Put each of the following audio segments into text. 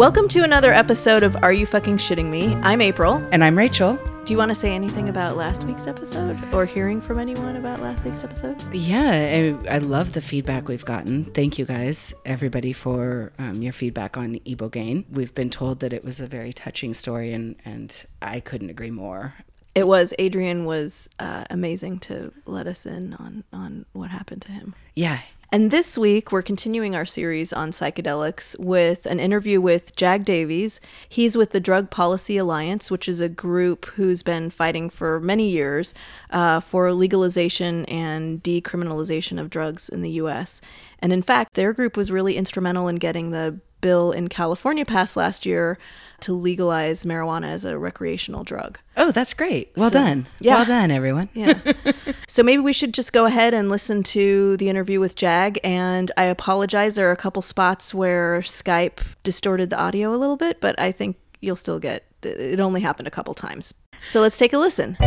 Welcome to another episode of Are You Fucking Shitting Me? I'm Apryl. And I'm Rachael. Do you want to say anything about last week's episode or hearing from anyone about last week's episode? Yeah, I, I love the feedback we've gotten. Thank you guys, everybody, for um, your feedback on Ibogaine. We've been told that it was a very touching story, and, and I couldn't agree more. It was. Adrian was uh, amazing to let us in on, on what happened to him. Yeah, And this week, we're continuing our series on psychedelics with an interview with Jag Davies. He's with the Drug Policy Alliance, which is a group who's been fighting for many years uh, for legalization and decriminalization of drugs in the U.S. And in fact, their group was really instrumental in getting the bill in California passed last year to legalize marijuana as a recreational drug. Oh, that's great. Well So- done. yeah. Well done, everyone. Yeah. so maybe we should just go ahead and listen to the interview with Jag. And I apologize. There are a couple spots where Skype distorted the audio a little bit, but I think you'll still get it only happened a couple times. So let's take a listen.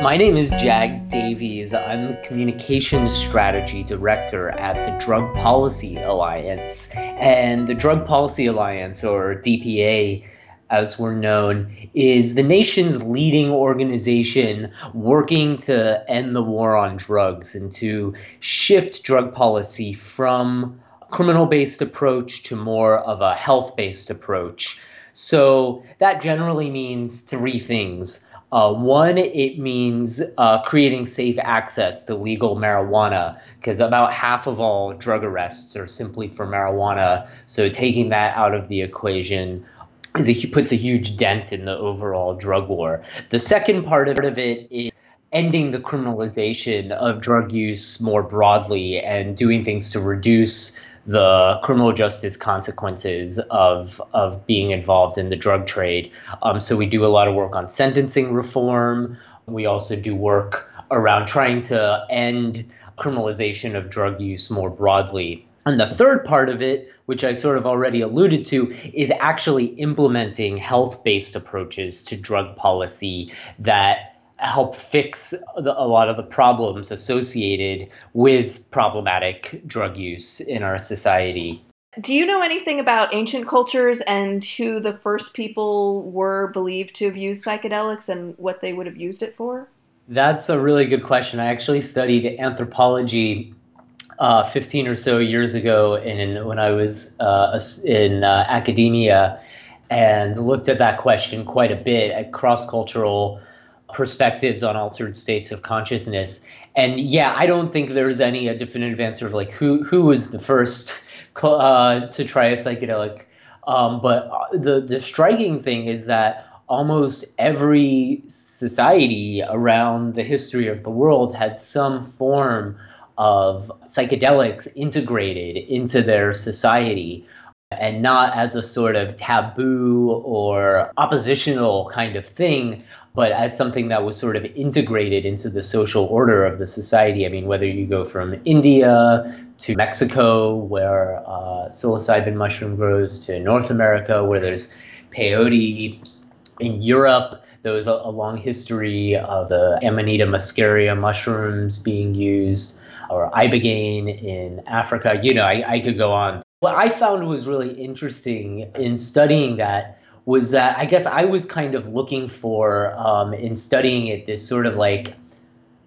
My name is Jag Davies. I'm the Communications Strategy Director at the Drug Policy Alliance. And the Drug Policy Alliance, or DPA as we're known, is the nation's leading organization working to end the war on drugs and to shift drug policy from a criminal based approach to more of a health based approach. So that generally means three things. Uh, one, it means uh, creating safe access to legal marijuana, because about half of all drug arrests are simply for marijuana. So taking that out of the equation is a, puts a huge dent in the overall drug war. The second part of it is ending the criminalization of drug use more broadly and doing things to reduce the criminal justice consequences of of being involved in the drug trade. Um, so we do a lot of work on sentencing reform. We also do work around trying to end criminalization of drug use more broadly. And the third part of it, which I sort of already alluded to, is actually implementing health based approaches to drug policy that help fix the, a lot of the problems associated with problematic drug use in our society. Do you know anything about ancient cultures and who the first people were believed to have used psychedelics and what they would have used it for? That's a really good question. I actually studied anthropology uh, 15 or so years ago in when I was uh, in uh, academia and looked at that question quite a bit at cross cultural perspectives on altered states of consciousness. And yeah, I don't think there's any a definitive answer of like who who was the first uh, to try a psychedelic. Um, but the the striking thing is that almost every society around the history of the world had some form of psychedelics integrated into their society and not as a sort of taboo or oppositional kind of thing, but as something that was sort of integrated into the social order of the society. I mean, whether you go from India to Mexico, where uh, psilocybin mushroom grows, to North America, where there's peyote, in Europe, there was a, a long history of the Amanita muscaria mushrooms being used, or ibogaine in Africa. You know, I, I could go on. What I found was really interesting in studying that was that I guess I was kind of looking for um, in studying it this sort of like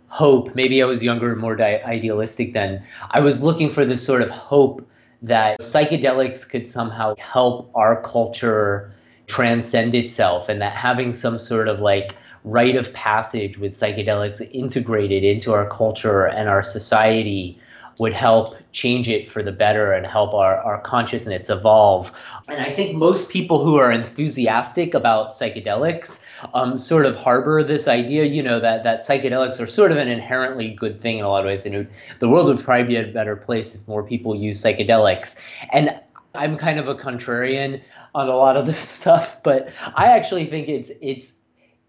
hope. Maybe I was younger and more di- idealistic then. I was looking for this sort of hope that psychedelics could somehow help our culture transcend itself and that having some sort of like rite of passage with psychedelics integrated into our culture and our society would help change it for the better and help our, our consciousness evolve. And I think most people who are enthusiastic about psychedelics um, sort of harbor this idea, you know, that, that psychedelics are sort of an inherently good thing in a lot of ways. And would, the world would probably be a better place if more people use psychedelics. And I'm kind of a contrarian on a lot of this stuff, but I actually think it's it's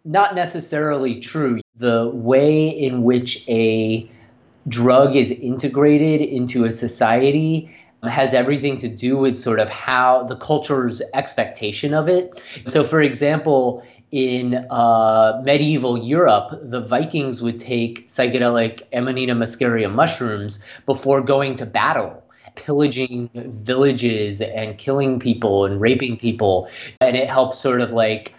not necessarily true. The way in which a drug is integrated into a society has everything to do with sort of how the culture's expectation of it. So, for example, in uh, medieval Europe, the Vikings would take psychedelic Amanita muscaria mushrooms before going to battle pillaging villages and killing people and raping people. And it helps sort of like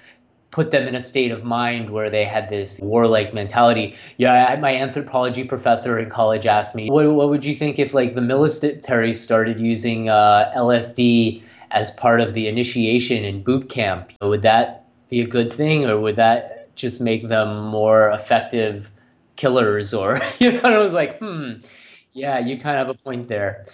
put them in a state of mind where they had this warlike mentality. Yeah, my anthropology professor in college asked me, what, what would you think if like the military started using uh, LSD as part of the initiation in boot camp? Would that be a good thing or would that just make them more effective killers or you know I was like hmm yeah you kind of have a point there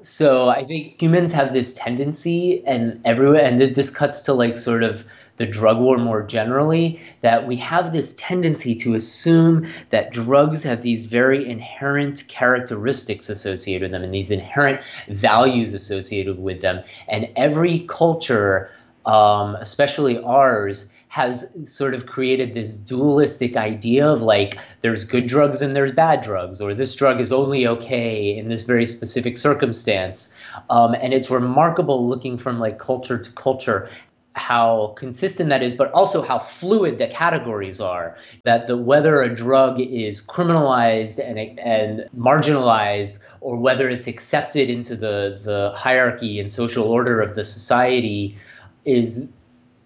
so I think humans have this tendency and everywhere and this cuts to like sort of the drug war more generally that we have this tendency to assume that drugs have these very inherent characteristics associated with them and these inherent values associated with them and every culture um, especially ours, has sort of created this dualistic idea of like there's good drugs and there's bad drugs, or this drug is only okay in this very specific circumstance. Um, and it's remarkable looking from like culture to culture how consistent that is, but also how fluid the categories are. That the whether a drug is criminalized and and marginalized, or whether it's accepted into the the hierarchy and social order of the society, is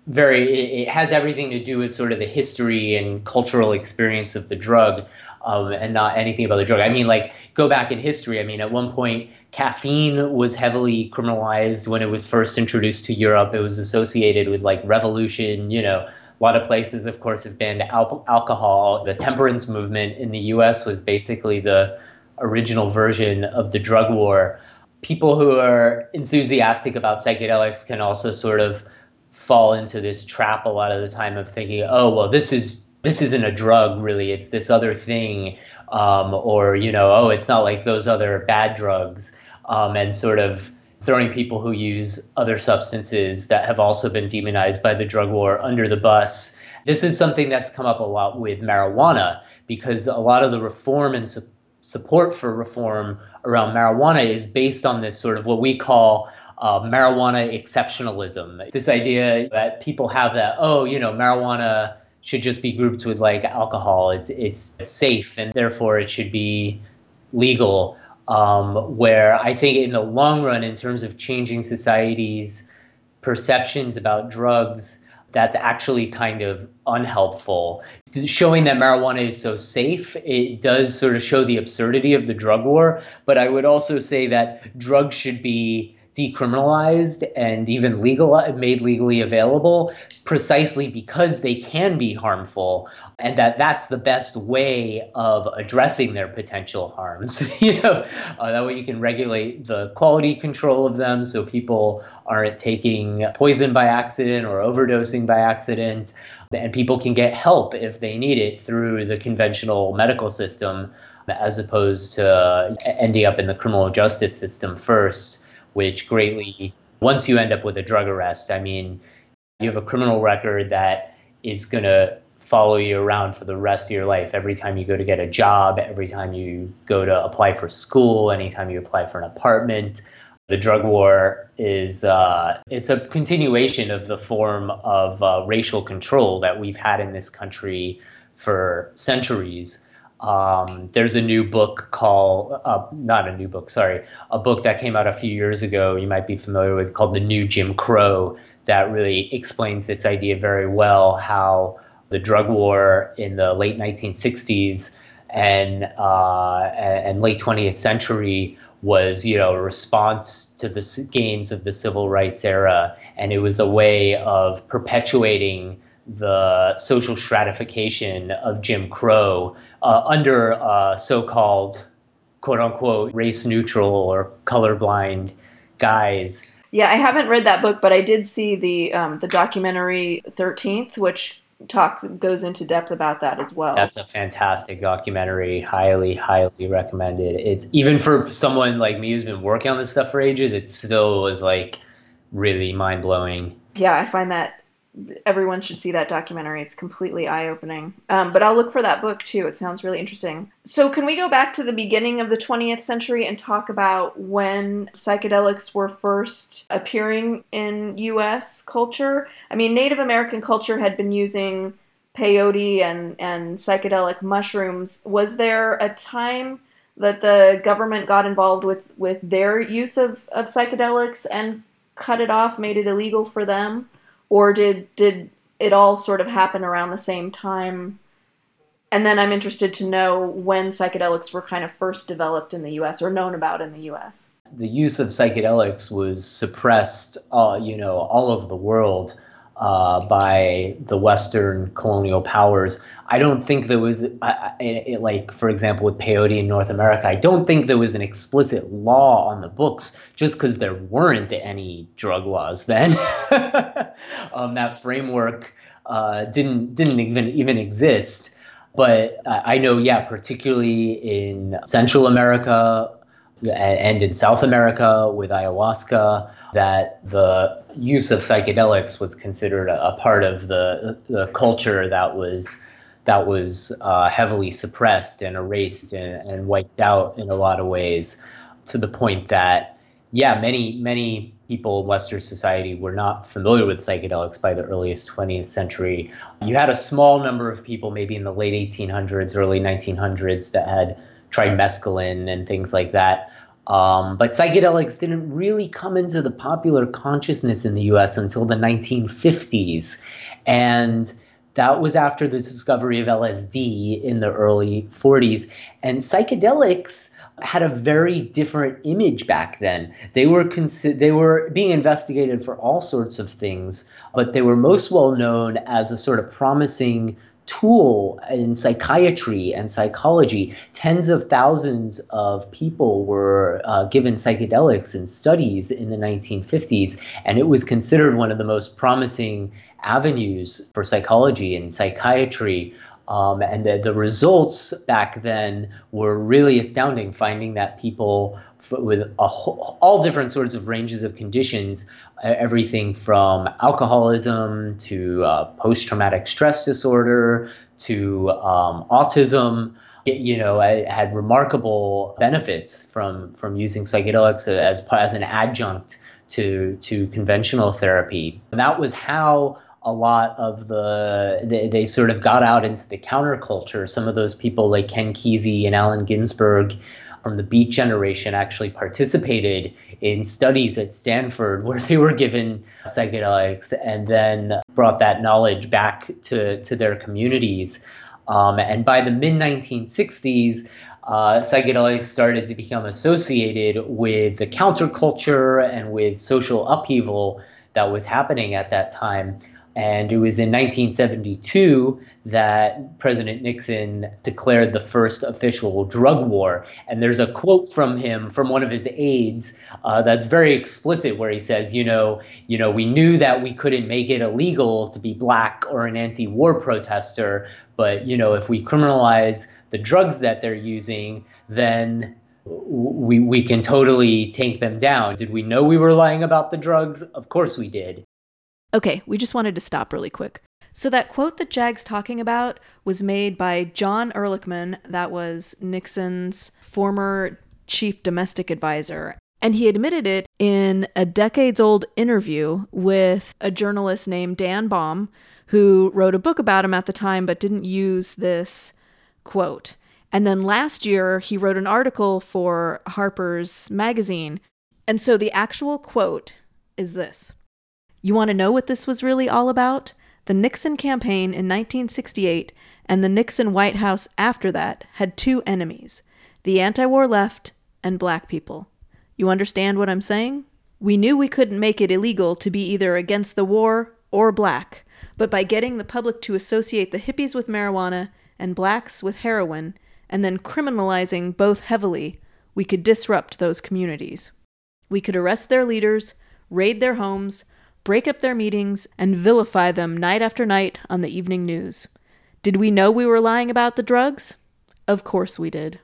very it, has everything to do with sort of the history and cultural experience of the drug um, and not anything about the drug. I mean like go back in history i mean at one point caffeine was heavily criminalized when it was first introduced to europe. It was associated with like revolution you know. A lot of places of course have banned al- alcohol. The temperance movement in the us was basically the original version of the drug war. People who are enthusiastic about psychedelics can also sort of fall into this trap a lot of the time of thinking, oh, well, this is this isn't a drug really; it's this other thing, um, or you know, oh, it's not like those other bad drugs, um, and sort of throwing people who use other substances that have also been demonized by the drug war under the bus. This is something that's come up a lot with marijuana because a lot of the reform and su- support for reform around marijuana is based on this sort of what we call uh, marijuana exceptionalism. This idea that people have that, oh, you know, marijuana should just be grouped with like alcohol. It's it's safe and therefore it should be legal. Um, where I think in the long run, in terms of changing society's perceptions about drugs, that's actually kind of unhelpful. Showing that marijuana is so safe, it does sort of show the absurdity of the drug war. But I would also say that drugs should be decriminalized and even legal made legally available precisely because they can be harmful and that that's the best way of addressing their potential harms. You know uh, that way you can regulate the quality control of them so people aren't taking poison by accident or overdosing by accident and people can get help if they need it through the conventional medical system as opposed to ending up in the criminal justice system first which greatly once you end up with a drug arrest i mean you have a criminal record that is going to follow you around for the rest of your life. Every time you go to get a job, every time you go to apply for school, anytime you apply for an apartment. The drug war is uh, it's a continuation of the form of uh, racial control that we've had in this country for centuries. Um, there's a new book called uh, not a new book, sorry, a book that came out a few years ago. You might be familiar with called The New Jim Crow that really explains this idea very well. How the drug war in the late 1960s and uh, and late 20th century was you know a response to the gains of the civil rights era and it was a way of perpetuating the social stratification of Jim Crow uh, under uh, so-called quote unquote race neutral or colorblind guise. Yeah, I haven't read that book, but I did see the um, the documentary Thirteenth, which talks goes into depth about that as well. That's a fantastic documentary. Highly, highly recommended. It's even for someone like me who's been working on this stuff for ages. It still was like really mind blowing. Yeah, I find that everyone should see that documentary. It's completely eye opening. Um, but I'll look for that book too. It sounds really interesting. So, can we go back to the beginning of the 20th century and talk about when psychedelics were first appearing in US culture? I mean, Native American culture had been using peyote and, and psychedelic mushrooms. Was there a time that the government got involved with, with their use of, of psychedelics and cut it off, made it illegal for them? Or did did it all sort of happen around the same time? And then I'm interested to know when psychedelics were kind of first developed in the U.S. or known about in the U.S. The use of psychedelics was suppressed, uh, you know, all over the world uh, by the Western colonial powers. I don't think there was, like, for example, with peyote in North America, I don't think there was an explicit law on the books just because there weren't any drug laws then. um, that framework uh, didn't didn't even even exist. But I know, yeah, particularly in Central America and in South America with ayahuasca, that the use of psychedelics was considered a, a part of the the culture that was that was uh, heavily suppressed and erased and, and wiped out in a lot of ways, to the point that yeah, many many people in Western society were not familiar with psychedelics by the earliest 20th century. You had a small number of people, maybe in the late 1800s, early 1900s, that had tried mescaline and things like that. Um, but psychedelics didn't really come into the popular consciousness in the US until the 1950s. And that was after the discovery of LSD in the early 40s. And psychedelics had a very different image back then. They were consi- they were being investigated for all sorts of things, but they were most well known as a sort of promising tool in psychiatry and psychology. Tens of thousands of people were uh, given psychedelics in studies in the 1950s, and it was considered one of the most promising avenues for psychology and psychiatry. Um, and the, the results back then were really astounding, finding that people with whole, all different sorts of ranges of conditions, everything from alcoholism to uh, post traumatic stress disorder to um, autism. you know, I had remarkable benefits from from using psychedelics as as an adjunct to to conventional therapy. And that was how a lot of the they, they sort of got out into the counterculture. Some of those people like Ken Kesey and Allen Ginsberg from the Beat Generation actually participated in studies at Stanford where they were given psychedelics and then brought that knowledge back to, to their communities. Um, and by the mid 1960s, uh, psychedelics started to become associated with the counterculture and with social upheaval that was happening at that time. And it was in 1972 that President Nixon declared the first official drug war. And there's a quote from him from one of his aides uh, that's very explicit, where he says, "You know, you know, we knew that we couldn't make it illegal to be black or an anti-war protester, but you know, if we criminalize the drugs that they're using, then." We, we can totally take them down. Did we know we were lying about the drugs? Of course we did. Okay, we just wanted to stop really quick. So, that quote that Jag's talking about was made by John Ehrlichman, that was Nixon's former chief domestic advisor. And he admitted it in a decades old interview with a journalist named Dan Baum, who wrote a book about him at the time but didn't use this quote. And then last year, he wrote an article for Harper's Magazine. And so the actual quote is this you want to know what this was really all about? The Nixon campaign in 1968 and the Nixon White House after that had two enemies the anti war left and black people. You understand what I'm saying? We knew we couldn't make it illegal to be either against the war or black, but by getting the public to associate the hippies with marijuana and blacks with heroin, and then criminalizing both heavily, we could disrupt those communities. We could arrest their leaders, raid their homes, break up their meetings, and vilify them night after night on the evening news. Did we know we were lying about the drugs? Of course we did.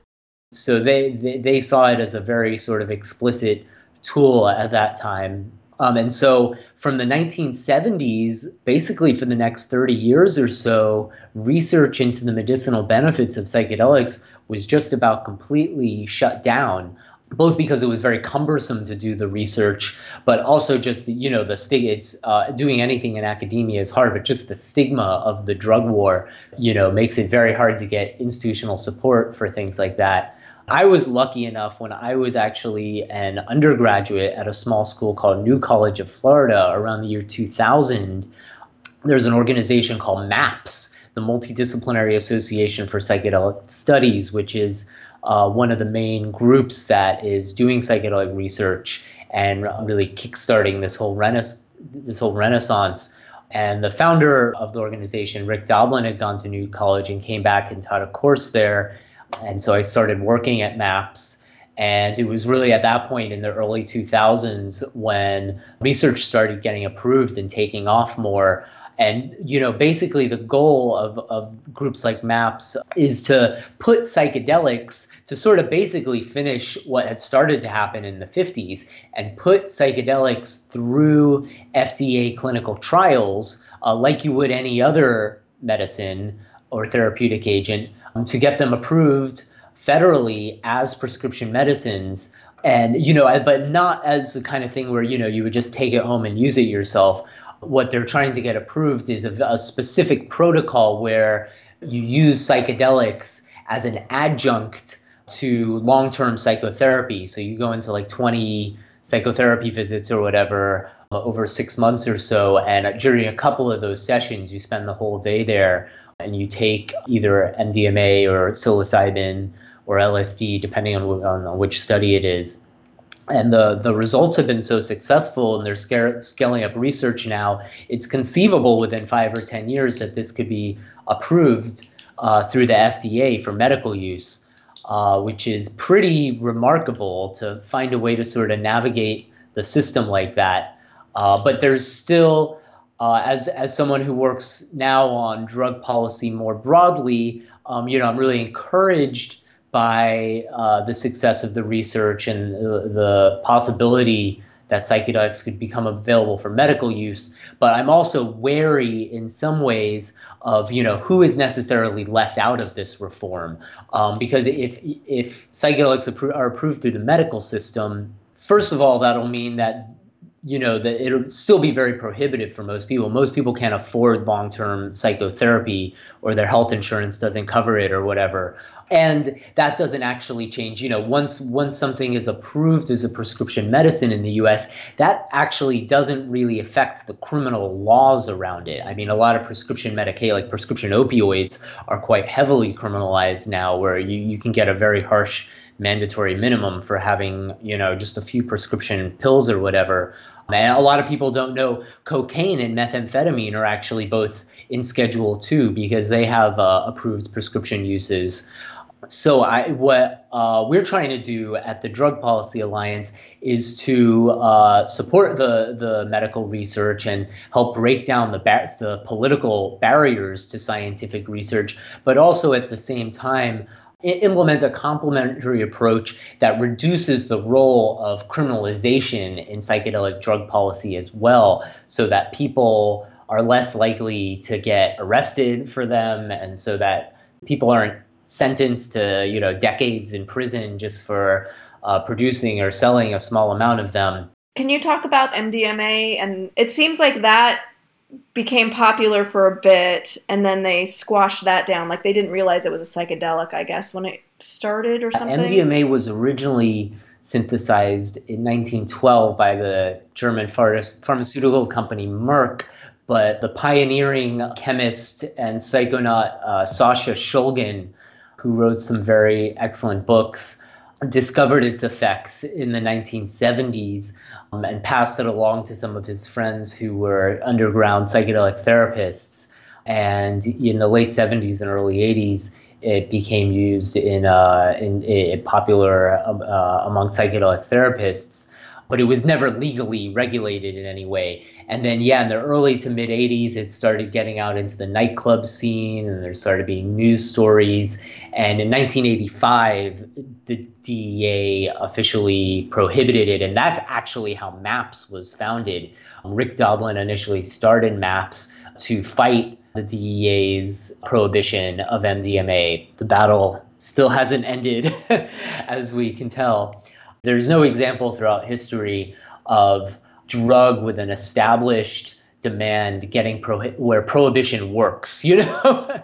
So they, they, they saw it as a very sort of explicit tool at that time Um, and so from the 1970s, basically for the next 30 years or so, research into the medicinal benefits of psychedelics was just about completely shut down both because it was very cumbersome to do the research, but also just the, you know the stig- it's uh, doing anything in academia is hard, but just the stigma of the drug war, you know, makes it very hard to get institutional support for things like that. I was lucky enough when I was actually an undergraduate at a small school called New College of Florida around the year 2000. There's an organization called MAPS, the Multidisciplinary Association for Psychedelic Studies, which is uh, one of the main groups that is doing psychedelic research and really kickstarting this whole renaissance. This whole renaissance. And the founder of the organization, Rick Doblin, had gone to New College and came back and taught a course there. And so I started working at MAPS. And it was really at that point in the early 2000s when research started getting approved and taking off more and you know, basically, the goal of, of groups like MAPS is to put psychedelics to sort of basically finish what had started to happen in the 50s and put psychedelics through FDA clinical trials uh, like you would any other medicine or therapeutic agent um, to get them approved federally as prescription medicines. And you know but not as the kind of thing where you know you would just take it home and use it yourself what they're trying to get approved is a, a specific protocol where you use psychedelics as an adjunct to long-term psychotherapy. So you go into like 20 psychotherapy visits or whatever uh, over six months or so, and during a couple of those sessions, you spend the whole day there, and you take either MDMA or psilocybin or LSD, depending on, on which study it is and the, the results have been so successful and they're scare, scaling up research now it's conceivable within five or ten years that this could be approved uh, through the fda for medical use uh, which is pretty remarkable to find a way to sort of navigate the system like that. Uh, but there's still uh, as, as someone who works now on drug policy more broadly um, you know i'm really encouraged by uh, the success of the research and the, the possibility that psychedelics could become available for medical use. But I'm also wary in some ways of you know who is necessarily left out of this reform, um, because if if psychedelics are approved through the medical system, first of all, that'll mean that you know that it'll still be very prohibitive for most people. Most people can't afford long-term psychotherapy or their health insurance doesn't cover it or whatever and that doesn't actually change. You know once once something is approved as a prescription medicine in the US that actually doesn't really affect the criminal laws around it. I mean a lot of prescription medication like prescription opioids are quite heavily criminalized now where you, you can get a very harsh mandatory minimum for having you know just a few prescription pills or whatever. And a lot of people don't know cocaine and methamphetamine are actually both in schedule 2 because they have uh, approved prescription uses so I, what uh, we're trying to do at the Drug Policy Alliance is to uh, support the the medical research and help break down the bar- the political barriers to scientific research, but also at the same time implement a complementary approach that reduces the role of criminalization in psychedelic drug policy as well, so that people are less likely to get arrested for them, and so that people aren't sentenced to you know decades in prison just for uh, producing or selling a small amount of them. Can you talk about MDMA? And it seems like that became popular for a bit, and then they squashed that down. Like they didn't realize it was a psychedelic, I guess, when it started or something. MDMA was originally synthesized in 1912 by the German pharmaceutical company Merck but the pioneering chemist and psychonaut uh, Sasha Shulgin who wrote some very excellent books, discovered its effects in the 1970s um, and passed it along to some of his friends who were underground psychedelic therapists. And in the late 70s and early 80s, it became used in, uh, in, in popular um, uh, among psychedelic therapists. but it was never legally regulated in any way. And then, yeah, in the early to mid 80s, it started getting out into the nightclub scene and there started being news stories. And in 1985, the DEA officially prohibited it. And that's actually how MAPS was founded. Rick Doblin initially started MAPS to fight the DEA's prohibition of MDMA. The battle still hasn't ended, as we can tell. There's no example throughout history of drug with an established demand getting prohi- where prohibition works you know?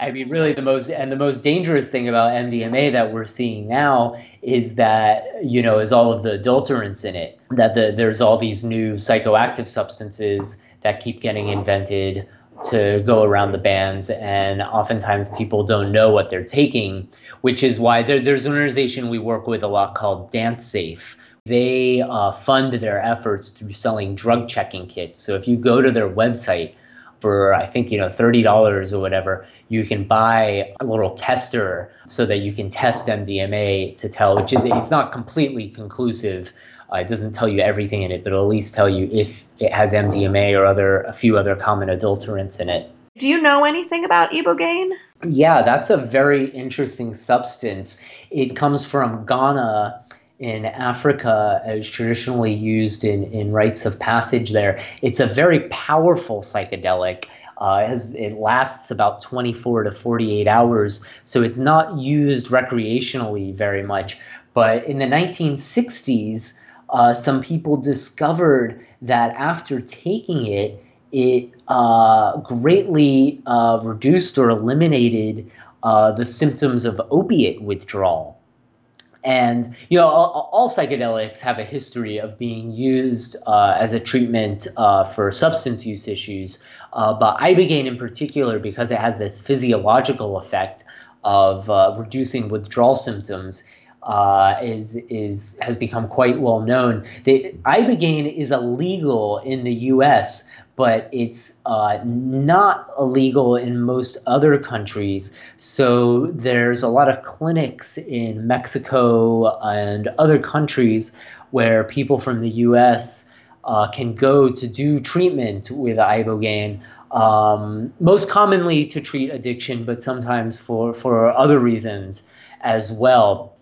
I mean really the most and the most dangerous thing about mdma that we're seeing now is that you know is all of the adulterants in it that the, there's all these new psychoactive substances that keep getting invented to go around the bans and oftentimes people don't know what they're taking which is why there, there's an organization we work with a lot called DanceSafe they uh, fund their efforts through selling drug checking kits so if you go to their website for i think you know $30 or whatever you can buy a little tester so that you can test mdma to tell which is it's not completely conclusive uh, it doesn't tell you everything in it, but it'll at least tell you if it has MDMA or other a few other common adulterants in it. Do you know anything about ibogaine? Yeah, that's a very interesting substance. It comes from Ghana in Africa as traditionally used in, in rites of passage there. It's a very powerful psychedelic. Uh, it, has, it lasts about 24 to 48 hours, so it's not used recreationally very much. But in the 1960s, uh, some people discovered that after taking it, it uh, greatly uh, reduced or eliminated uh, the symptoms of opiate withdrawal. And you know, all, all, psychedelics have a history of being used uh, as a treatment uh, for substance use issues, but ibogaine in particular, because it has this physiological effect of reducing withdrawal symptoms, uh, is is has become quite well known. The ibogaine is illegal in the U.S., but it's uh, not illegal in most other countries. So there's a lot of clinics in Mexico and other countries where people from the U.S. Uh, can go to do treatment with ibogaine. Um, most commonly to treat addiction, but sometimes for, for other reasons as well.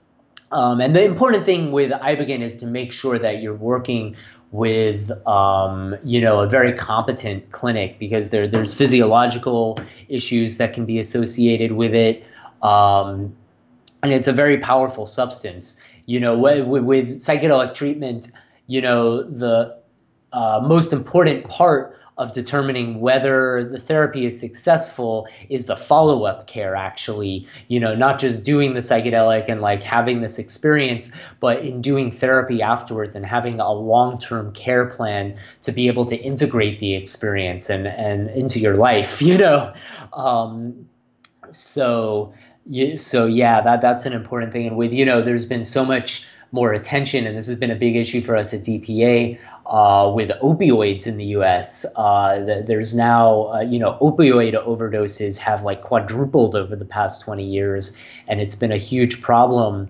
Um, and the important thing with ibogaine is to make sure that you're working with um, you know a very competent clinic because there there's physiological issues that can be associated with it, um, and it's a very powerful substance. You know, with, with psychedelic treatment, you know the uh, most important part of determining whether the therapy is successful is the follow-up care actually. You know not just doing the psychedelic and like having this experience but in doing therapy afterwards and having a long-term care plan to be able to integrate the experience and and into your life you know? Um, so so yeah that that's an important thing. And with you know there's been so much more attention, and this has been a big issue for us at DPA uh, with opioids in the U.S. Uh, there's now, uh, you know, opioid overdoses have like quadrupled over the past 20 years, and it's been a huge problem.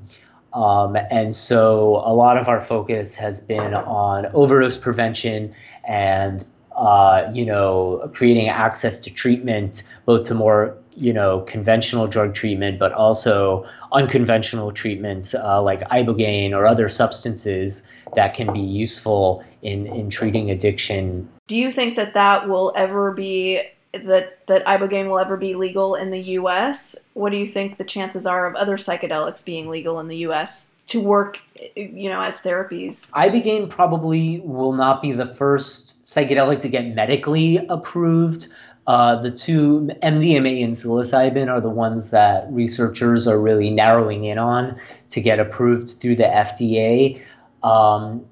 Um, and so a lot of our focus has been on overdose prevention and uh, you know, creating access to treatment, both to more you know conventional drug treatment, but also unconventional treatments uh, like ibogaine or other substances that can be useful in in treating addiction. Do you think that that will ever be that that ibogaine will ever be legal in the U.S.? What do you think the chances are of other psychedelics being legal in the U.S. to work, you know, as therapies? Ibogaine probably will not be the first psychedelic to get medically approved. Uh, the two MDMA and psilocybin are the ones that researchers are really narrowing in on to get approved through the FDA. Um,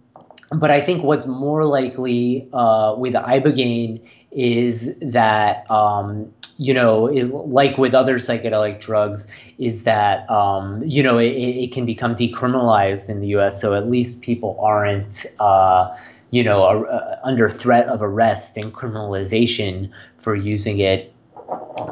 but I think what's more likely uh, with ibogaine is that um, you know, it, like with other psychedelic drugs, is that um, you know it, it, can become decriminalized in the U.S. So at least people aren't. Uh, you know, uh, under threat of arrest and criminalization for using it.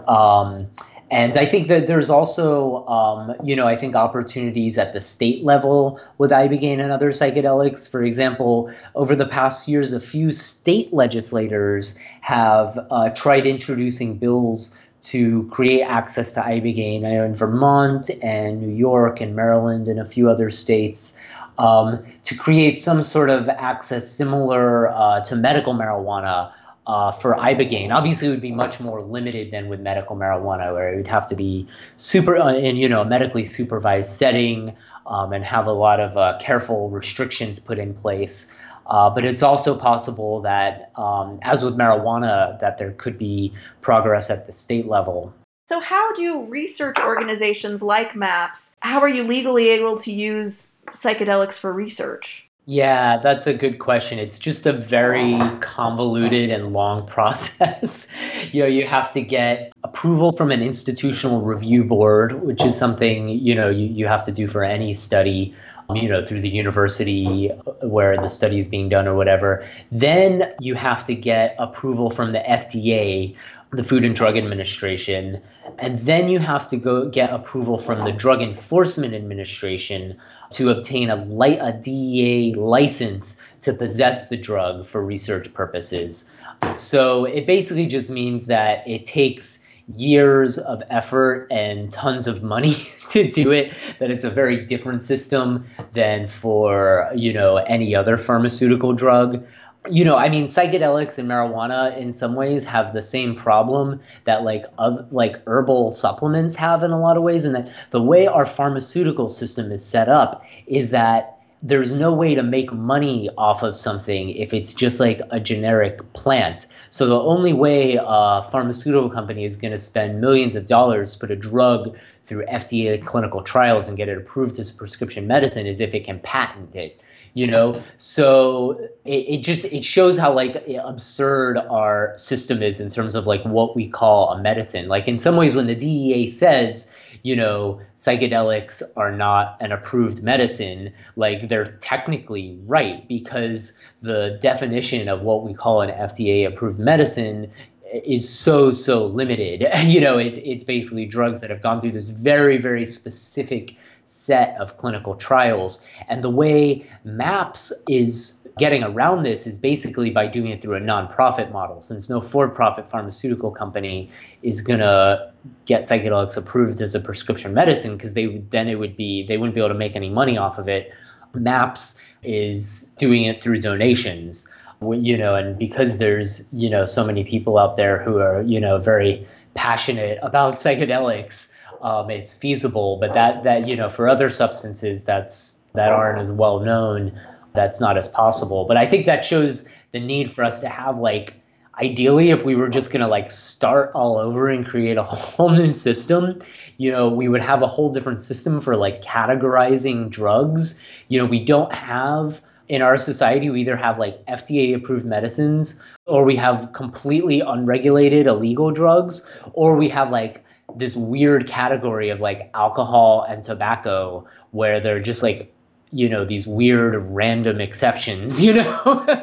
Um, And I think that there's also, um, you know, I think opportunities at the state level with ibogaine and other psychedelics. For example, over the past years, a few state legislators have uh, tried introducing bills to create access to ibogaine. I in Vermont and New York and Maryland and a few other states. Um, to create some sort of access similar uh, to medical marijuana uh, for ibogaine. Obviously, it would be much more limited than with medical marijuana, where it would have to be super uh, in you know a medically supervised setting um, and have a lot of uh, careful restrictions put in place. Uh, but it's also possible that, um, as with marijuana, that there could be progress at the state level. So, how do research organizations like MAPS? How are you legally able to use psychedelics for research? Yeah, that's a good question. It's just a very convoluted and long process. you know, you have to get approval from an institutional review board, which is something, you know, you, you have to do for any study, um, you know, through the university where the study is being done or whatever. Then you have to get approval from the FDA, the Food and Drug Administration, and then you have to go get approval from the Drug Enforcement Administration to obtain a, light, a DEA license to possess the drug for research purposes. So it basically just means that it takes years of effort and tons of money to do it that it's a very different system than for you know any other pharmaceutical drug you know, I mean, psychedelics and marijuana in some ways have the same problem that like of like herbal supplements have in a lot of ways, and that the way our pharmaceutical system is set up is that there's no way to make money off of something if it's just like a generic plant. So the only way a pharmaceutical company is going to spend millions of dollars to put a drug through FDA clinical trials and get it approved as a prescription medicine is if it can patent it you know? So it, it just it shows how like absurd our system is in terms of like what we call a medicine. Like in some ways when the dea says you know psychedelics are not an approved medicine like they're technically right because the definition of what we call an fda approved medicine is so so limited. You know it, it's basically drugs that have gone through this very very specific set of clinical trials. And the way MAPS is getting around this is basically by doing it through a nonprofit model. Since no for profit pharmaceutical company is going to get psychedelics approved as a prescription medicine, because they then it would be, they wouldn't be able to make any money off of it. MAPS is doing it through donations you know and because there's you know so many people out there who are you know very passionate about psychedelics um, it's feasible. But that that you know for other substances that's that aren't as well known, that's not as possible. But I think that shows the need for us to have like ideally if we were just going to like start all over and create a whole new system you know we would have a whole different system for like categorizing drugs you know we don't have in our society we either have like fda approved medicines or we have completely unregulated illegal drugs or we have like this weird category of like alcohol and tobacco where they're just like you know these weird random exceptions you know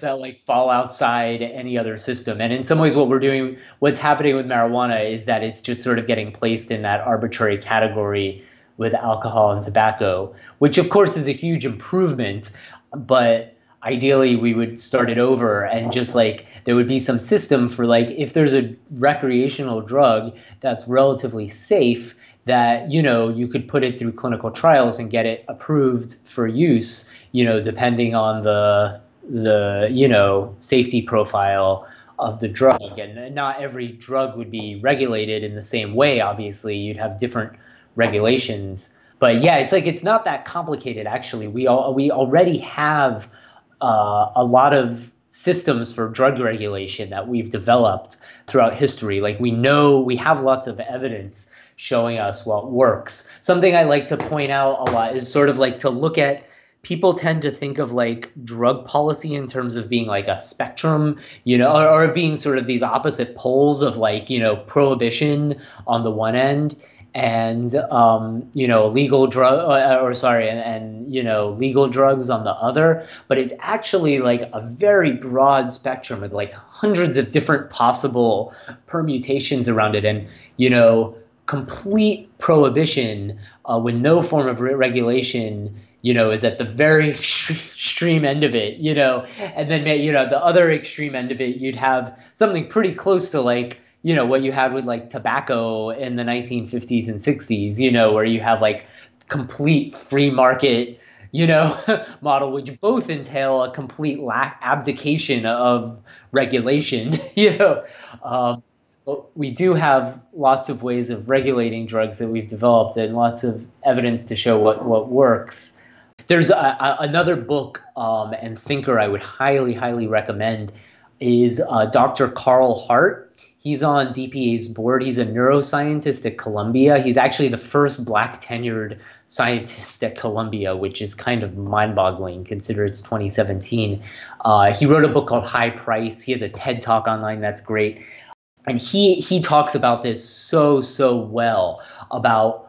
that like fall outside any other system. And in some ways what we're doing what's happening with marijuana is that it's just sort of getting placed in that arbitrary category with alcohol and tobacco which of course is a huge improvement. But ideally we would start it over and just like there would be some system for like if there's a recreational drug that's relatively safe that you know you could put it through clinical trials and get it approved for use you know depending on the the you know safety profile of the drug. And not every drug would be regulated in the same way obviously. You'd have different regulations. But yeah it's like it's not that complicated actually. We all we already have uh, a lot of systems for drug regulation that we've developed throughout history. Like we know we have lots of evidence showing us what works. Something I like to point out a lot is sort of like to look at people tend to think of like drug policy in terms of being like a spectrum, you know, or, or being sort of these opposite poles of like, you know, prohibition on the one end and um, you know legal drug uh, or, sorry and, and, you know legal drugs on the other but it's actually like a very broad spectrum with like hundreds of different possible permutations around it. And you know complete prohibition uh, with no form of re- regulation you know is at the very extreme end of it you know? And then you know the other extreme end of it you'd have something pretty close to like you know what you had with like tobacco in the 1950s and 60s you know where you have like complete free market you know model which both entail a complete lack abdication of regulation you know um, but we do have lots of ways of regulating drugs that we've developed and lots of evidence to show what what works. There's a, a, another book um, and thinker i would highly highly recommend is uh, dr carl hart He's on DPA's board. He's a neuroscientist at Columbia. He's actually the first black tenured scientist at Columbia, which is kind of mind boggling consider it's 2017. Uh, he wrote a book called High Price. He has a TED talk online that's great. And he, he talks about this so, so well about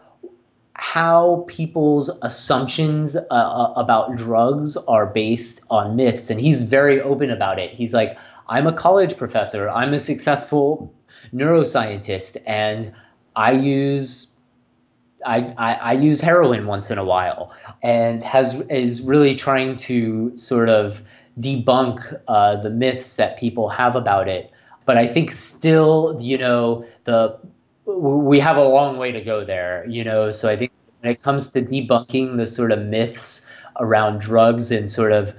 how people's assumptions uh, uh about drugs are based on myths. And he's very open about it. He's like, I'm a college professor, I'm a successful neuroscientist, and I use I, I, I, use heroin once in a while and has is really trying to sort of debunk uh, the myths that people have about it. But I think still, you know, the we have a long way to go there, you know. So I think when it comes to debunking the sort of myths around drugs and sort of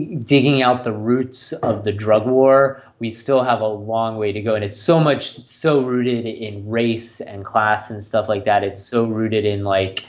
digging out the roots of the drug war, we still have a long way to go. And it's so much, so rooted in race and class and stuff like that. It's so rooted in like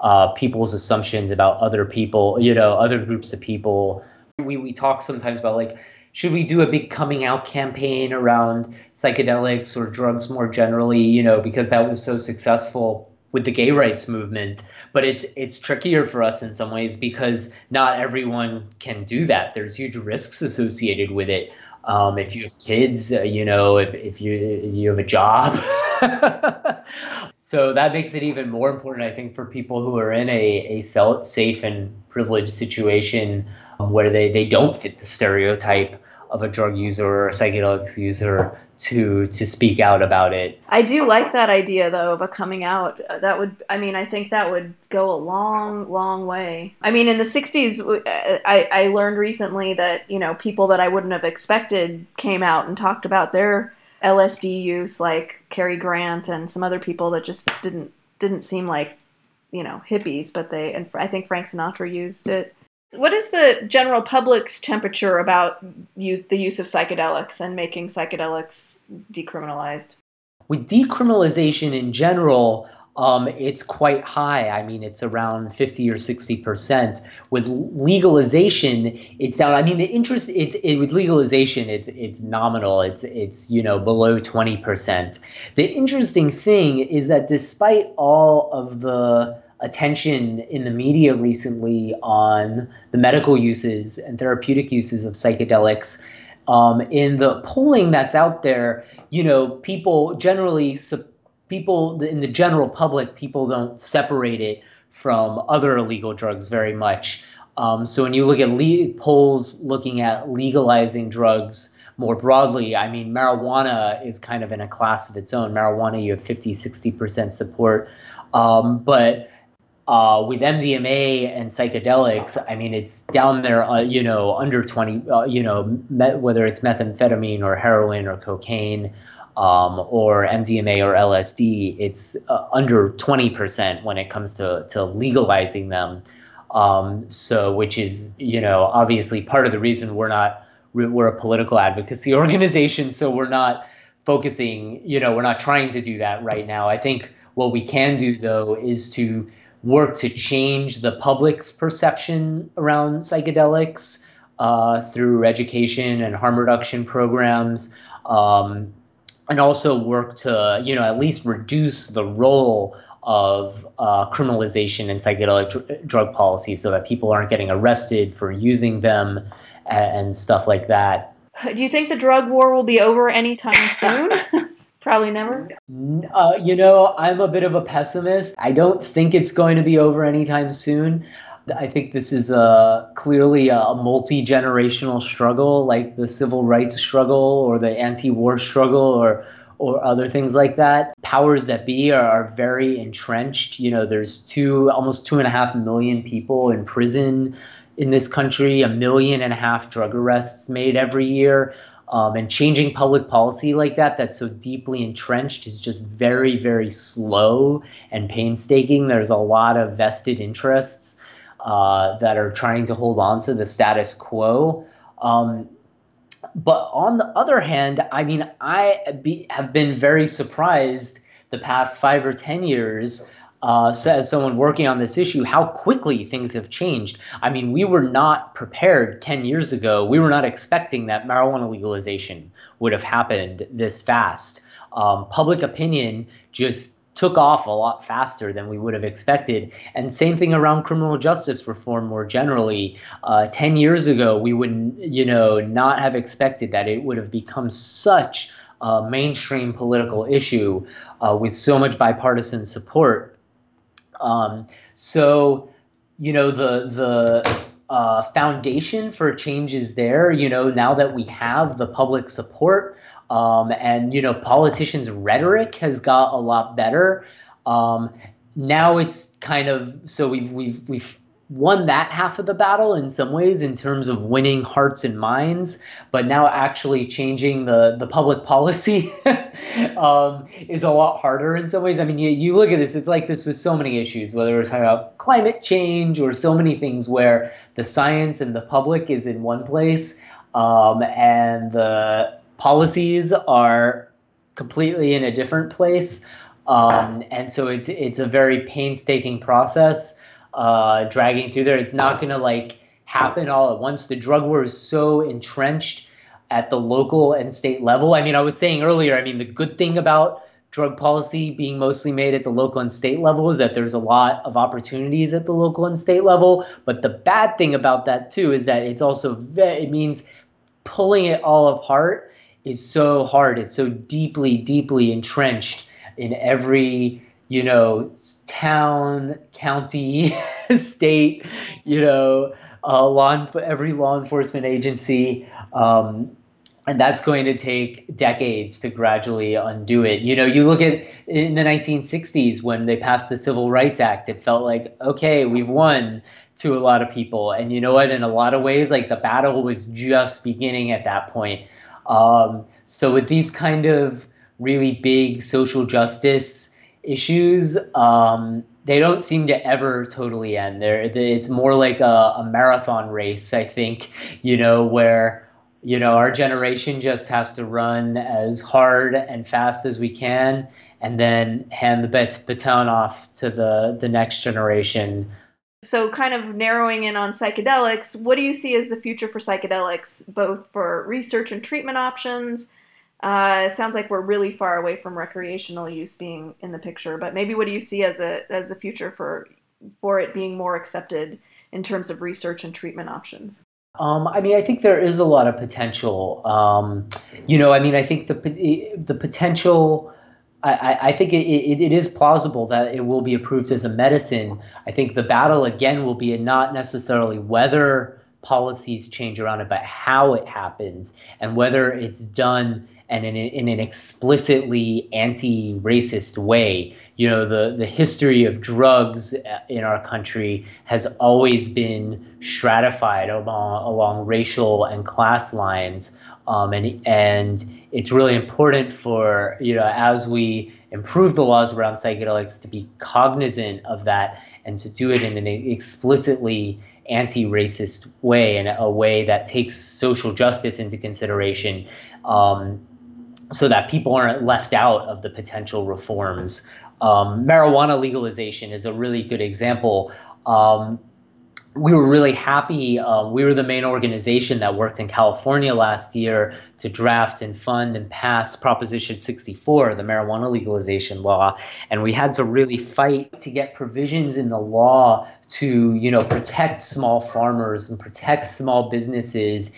uh, people's assumptions about other people, you know, other groups of people. We, we talk sometimes about like, should we do a big coming out campaign around psychedelics or drugs more generally, you know, because that was so successful with the gay rights movement but it's it's trickier for us in some ways because not everyone can do that. There's huge risks associated with it. Um, if you have kids uh, you know if, if you if you have a job. So that makes it even more important i think for people who are in a, a safe and privileged situation um, where they, they don't fit the stereotype of a drug user or a psychedelics user to to speak out about it. I do like that idea though of a coming out. That would I mean I think that would go a long long way. I mean in the 60s I I learned recently that, you know, people that I wouldn't have expected came out and talked about their LSD use like Cary Grant and some other people that just didn't didn't seem like, you know, hippies, but they and I think Frank Sinatra used it what is the general public's temperature about you, the use of psychedelics and making psychedelics decriminalized? With decriminalization in general, um, it's quite high. I mean, it's around 50 or 60 percent. With legalization, it's down. I mean, the interest it's it, with legalization, it's it's nominal. It's it's you know below 20 percent. The interesting thing is that despite all of the attention in the media recently on the medical uses and therapeutic uses of psychedelics. Um, in the polling that's out there, you know, people generally, people in the general public, people don't separate it from other illegal drugs very much. Um, so when you look at le- polls looking at legalizing drugs more broadly, I mean, marijuana is kind of in a class of its own. Marijuana, you have 50, 60% support. Um, but uh, with MDMA and psychedelics, I mean, it's down there, uh, you know, under 20, uh, you know, whether it's methamphetamine or heroin or cocaine um, or MDMA or LSD, it's uh, under 20% when it comes to, to legalizing them. Um, so, which is, you know, obviously part of the reason we're not, we're a political advocacy organization. So we're not focusing, you know, we're not trying to do that right now. I think what we can do, though, is to work to change the public's perception around psychedelics uh, through education and harm reduction programs, um, and also work to you know at least reduce the role of uh, criminalization in psychedelic dr- drug policy, so that people aren't getting arrested for using them and, and stuff like that. Do you think the drug war will be over anytime soon? Probably never. Uh, you know, I'm a bit of a pessimist. I don't think it's going to be over anytime soon. I think this is a clearly a multi generational struggle, like the civil rights struggle or the anti-war struggle or or other things like that. Powers that be are, are very entrenched. You know, there's two almost two and a half million people in prison in this country, a million and a half drug arrests made every year. Um, and changing public policy like that, that's so deeply entrenched, is just very, very slow and painstaking. There's a lot of vested interests uh, that are trying to hold on to the status quo. Um, but on the other hand, I mean, I be, have been very surprised the past five or 10 years. Uh, as someone working on this issue, how quickly things have changed. I mean, we were not prepared 10 years ago. We were not expecting that marijuana legalization would have happened this fast. Um, public opinion just took off a lot faster than we would have expected. And same thing around criminal justice reform more generally. Uh, Ten years ago, we would, you know, not have expected that it would have become such a mainstream political issue uh, with so much bipartisan support. Um, so, you know, the the uh, foundation for change is there. You know, now that we have the public support. Um, and you know, politicians' rhetoric has got a lot better. Um, now it's kind of so we've we've we've won that half of the battle in some ways in terms of winning hearts and minds, but now actually changing the the public policy um, is a lot harder in some ways. I mean, you, you look at this; it's like this with so many issues, whether we're talking about climate change or so many things where the science and the public is in one place, um, and the policies are completely in a different place. Um, and so it's it's a very painstaking process uh, dragging through there. It's not going to like happen all at once. The drug war is so entrenched at the local and state level. I mean, I was saying earlier. I mean, the good thing about drug policy being mostly made at the local and state level is that there's a lot of opportunities at the local and state level. But the bad thing about that too is that it's also very, it means pulling it all apart is so hard. It's so deeply, deeply entrenched in every, you know, town, county, state, you know, uh, law every law enforcement agency. Um, and that's going to take decades to gradually undo it. You know, you look at in the 1960s when they passed the Civil Rights Act, it felt like, okay, we've won to a lot of people. And you know what? In a lot of ways, like the battle was just beginning at that point. Um, so with these kind of really big social justice issues, um, they don't seem to ever totally end. There, it's more like a, a marathon race, I think. You know, where you know our generation just has to run as hard and fast as we can, and then hand the baton off to the the next generation. So, kind of narrowing in on psychedelics, what do you see as the future for psychedelics, both for research and treatment options? Uh, sounds like we're really far away from recreational use being in the picture, but maybe what do you see as a as the future for for it being more accepted in terms of research and treatment options? Um, I mean, I think there is a lot of potential. Um, you know, I mean, I think the the potential I, I think it, it, it is plausible that it will be approved as a medicine. I think the battle again will be not necessarily whether policies change around it, but how it happens and whether it's done and in, in an explicitly anti-racist way. You know, the, the history of drugs in our country has always been stratified along, along racial and class lines. Um, and, and it's really important for, you know, as we improve the laws around psychedelics to be cognizant of that and to do it in an explicitly anti-racist way and a way that takes social justice into consideration um, so that people aren't left out of the potential reforms. Um, marijuana legalization is a really good example. Um, we were really happy. Um, we were the main organization that worked in California last year to draft and fund and pass Proposition 64, the marijuana legalization law, and we had to really fight to get provisions in the law to, you know, protect small farmers and protect small businesses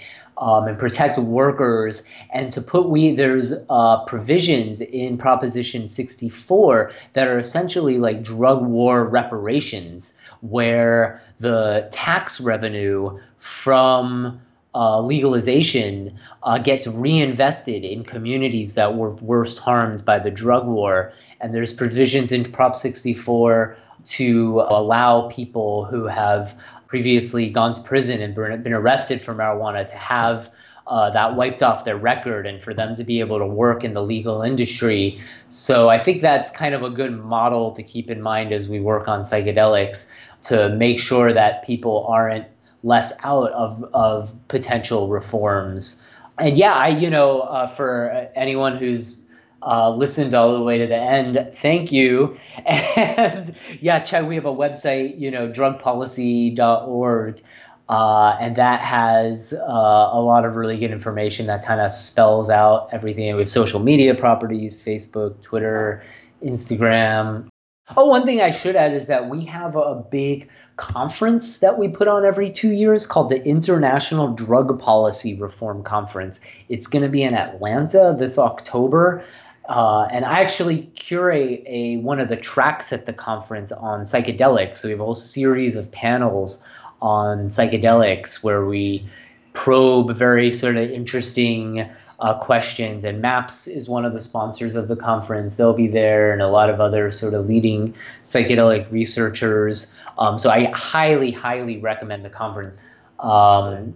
um, and protect workers, and to put we there's uh, provisions in Proposition 64 that are essentially like drug war reparations, where the tax revenue from uh, legalization uh, gets reinvested in communities that were worst harmed by the drug war. And there's provisions in Prop 64 to allow people who have previously gone to prison and been arrested for marijuana to have uh, that wiped off their record and for them to be able to work in the legal industry. So I think that's kind of a good model to keep in mind as we work on psychedelics to make sure that people aren't left out of, of potential reforms. And yeah, I, you know, uh, for anyone who's uh, listened all the way to the end, thank you. And yeah, check, we have a website, you know, drugpolicy.org. Uh, and that has uh, a lot of really good information that kind of spells out everything We have social media properties Facebook, Twitter, Instagram. Oh, one thing I should add is that we have a big conference that we put on every two years called the International Drug Policy Reform Conference. It's going to be in Atlanta this October. Uh, and I actually curate a one of the tracks at the conference on psychedelics. So we have a whole series of panels on psychedelics where we probe very sort of interesting uh, questions. And MAPS is one of the sponsors of the conference. They'll be there, and a lot of other sort of leading psychedelic researchers. Um, so I highly, highly recommend the conference. Um,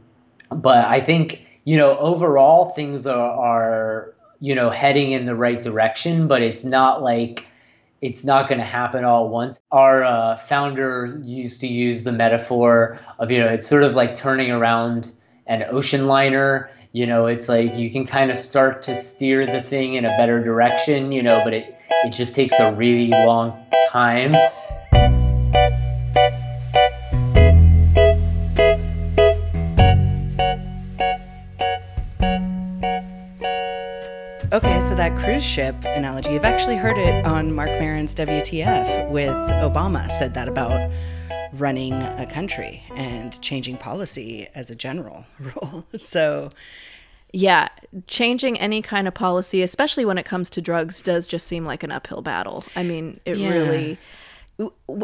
but I think you know overall things are, are you know heading in the right direction, but it's not like it's not going to happen all at once. Our uh, founder used to use the metaphor of you know it's sort of like turning around an ocean liner. You know, it's like you can kind of start to steer the thing in a better direction, you know, but it it just takes a really long time. Okay, so that cruise ship analogy, you've actually heard it on Marc Maron's WTF with Obama said that about running a country and changing policy as a general rule. So, yeah, changing any kind of policy, especially when it comes to drugs, does just seem like an uphill battle. I mean, it yeah. really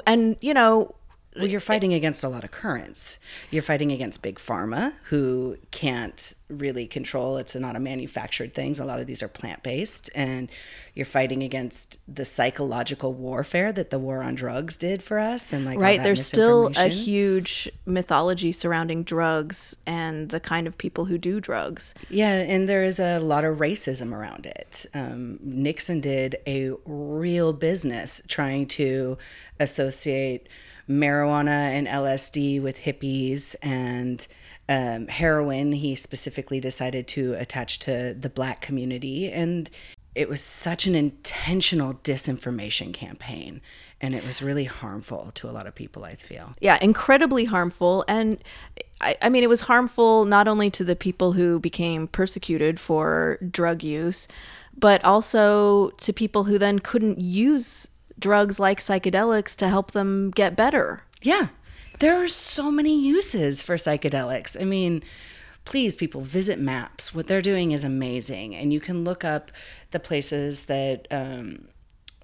and you know well, you're fighting against a lot of currents. You're fighting against big pharma, who can't really control. It's not a manufactured things. A lot of these are plant based, and you're fighting against the psychological warfare that the war on drugs did for us. And like, right, there's still a huge mythology surrounding drugs and the kind of people who do drugs. Yeah, and there is a lot of racism around it. Um, Nixon did a real business trying to associate marijuana and LSD with hippies and um, heroin. He specifically decided to attach to the black community. And it was such an intentional disinformation campaign. And it was really harmful to a lot of people, I feel. Yeah, incredibly harmful. And I, I mean, it was harmful not only to the people who became persecuted for drug use, but also to people who then couldn't use drugs like psychedelics to help them get better. Yeah. There are so many uses for psychedelics. I mean, please, people, visit MAPS. What they're doing is amazing. And you can look up the places that um,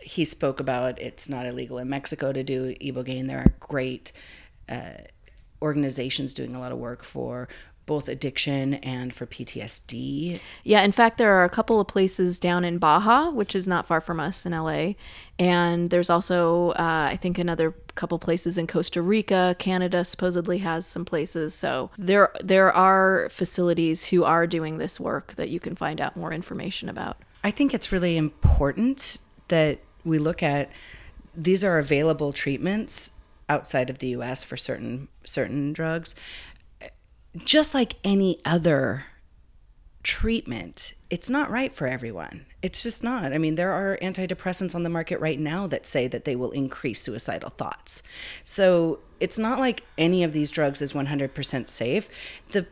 he spoke about. It's not illegal in Mexico to do Ibogaine. There are great uh, organizations doing a lot of work for both addiction and for PTSD. Yeah, in fact, there are a couple of places down in Baja, which is not far from us in LA. And there's also, uh, I think, another couple places in Costa Rica. Canada supposedly has some places. So there, there are facilities who are doing this work that you can find out more information about. I think it's really important that we look at these are available treatments outside of the US for certain certain drugs just like any other treatment, it's not right for everyone. It's just not. I mean, there are antidepressants on the market right now that say that they will increase suicidal thoughts. So it's not like any of these drugs is 100% safe. The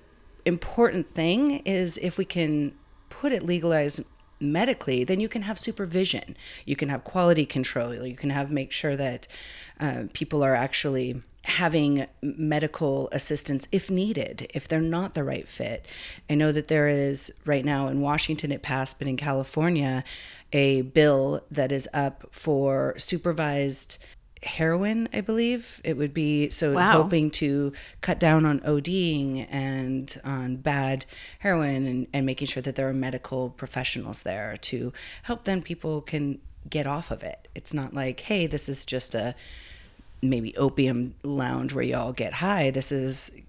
important thing is if we can put it legalized medically, then you can have supervision. You can have quality control. You can have make sure that uh, people are actually having medical assistance if needed, if they're not the right fit. I know that there is right now in Washington, it passed, but in California, a bill that is up for supervised heroin, I believe it would be. So Wow. hoping to cut down on ODing and on bad heroin and, and making sure that there are medical professionals there to help then people can get off of it. It's not like, hey, this is just a maybe opium lounge where you all get high. This is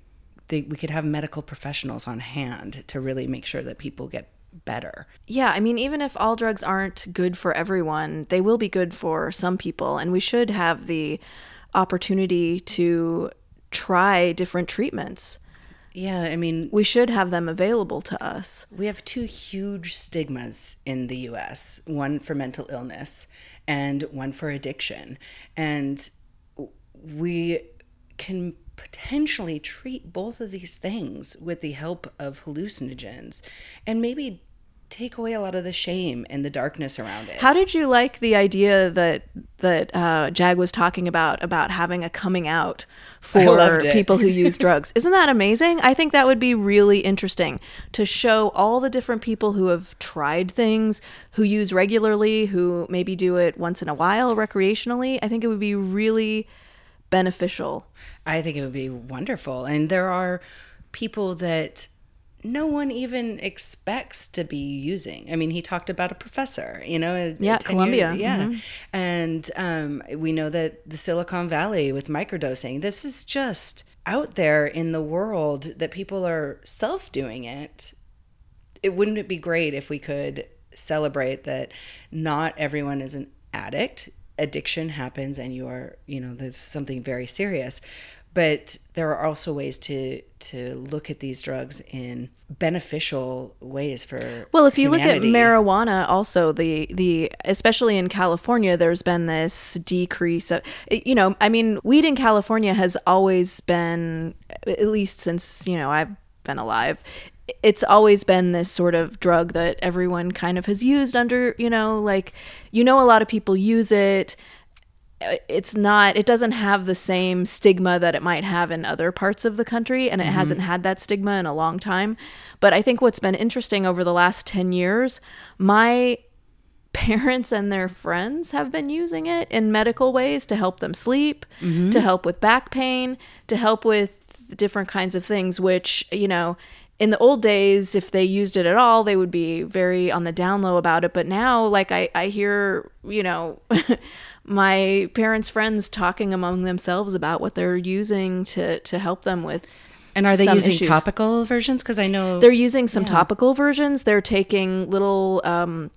they, we could have medical professionals on hand to really make sure that people get better. Yeah, I mean, even if all drugs aren't good for everyone, they will be good for some people, and we should have the opportunity to try different treatments. Yeah, I mean, We should have them available to us. we have two huge stigmas in the US one for mental illness and one for addiction. And we can potentially treat both of these things with the help of hallucinogens and maybe take away a lot of the shame and the darkness around it. How did you like the idea that that uh, Jag was talking about about having a coming out for people who use drugs? Isn't that amazing? I think that would be really interesting to show all the different people who have tried things, who use regularly, who maybe do it once in a while recreationally. I think it would be really beneficial. I think it would be wonderful. And there are people that no one even expects to be using. I mean, he talked about a professor, you know, a- a Yeah, tenured- Columbia. yeah, and um, we know that the Silicon Valley with microdosing. This is just out there in the world that people are self doing it. It wouldn't it be great if we could celebrate that not everyone is an addict. Addiction happens, and you are, you know, there's something very serious but there are also ways to to look at these drugs in beneficial ways for Well, if you look at marijuana, also the the especially in California, there's been this decrease of you know, I mean, weed in California has always been at least since you know I've been alive. It's always been this sort of drug that everyone kind of has used under you know like you know a lot of people use it. Uh, it's not it doesn't have the same stigma that it might have in other parts of the country and it mm-hmm. hasn't had that stigma in a long time. But i think what's been interesting over the last 10 years my parents and their friends have been using it in medical ways to help them sleep mm-hmm. to help with back pain to help with different kinds of things which you know in the old days if they used it at all they would be very on the down low about it. But now like i, I hear you know my parents friends talking among themselves about what they're using to to help them with and are they using issues. topical versions? Because i know they're using some topical versions. They're taking little um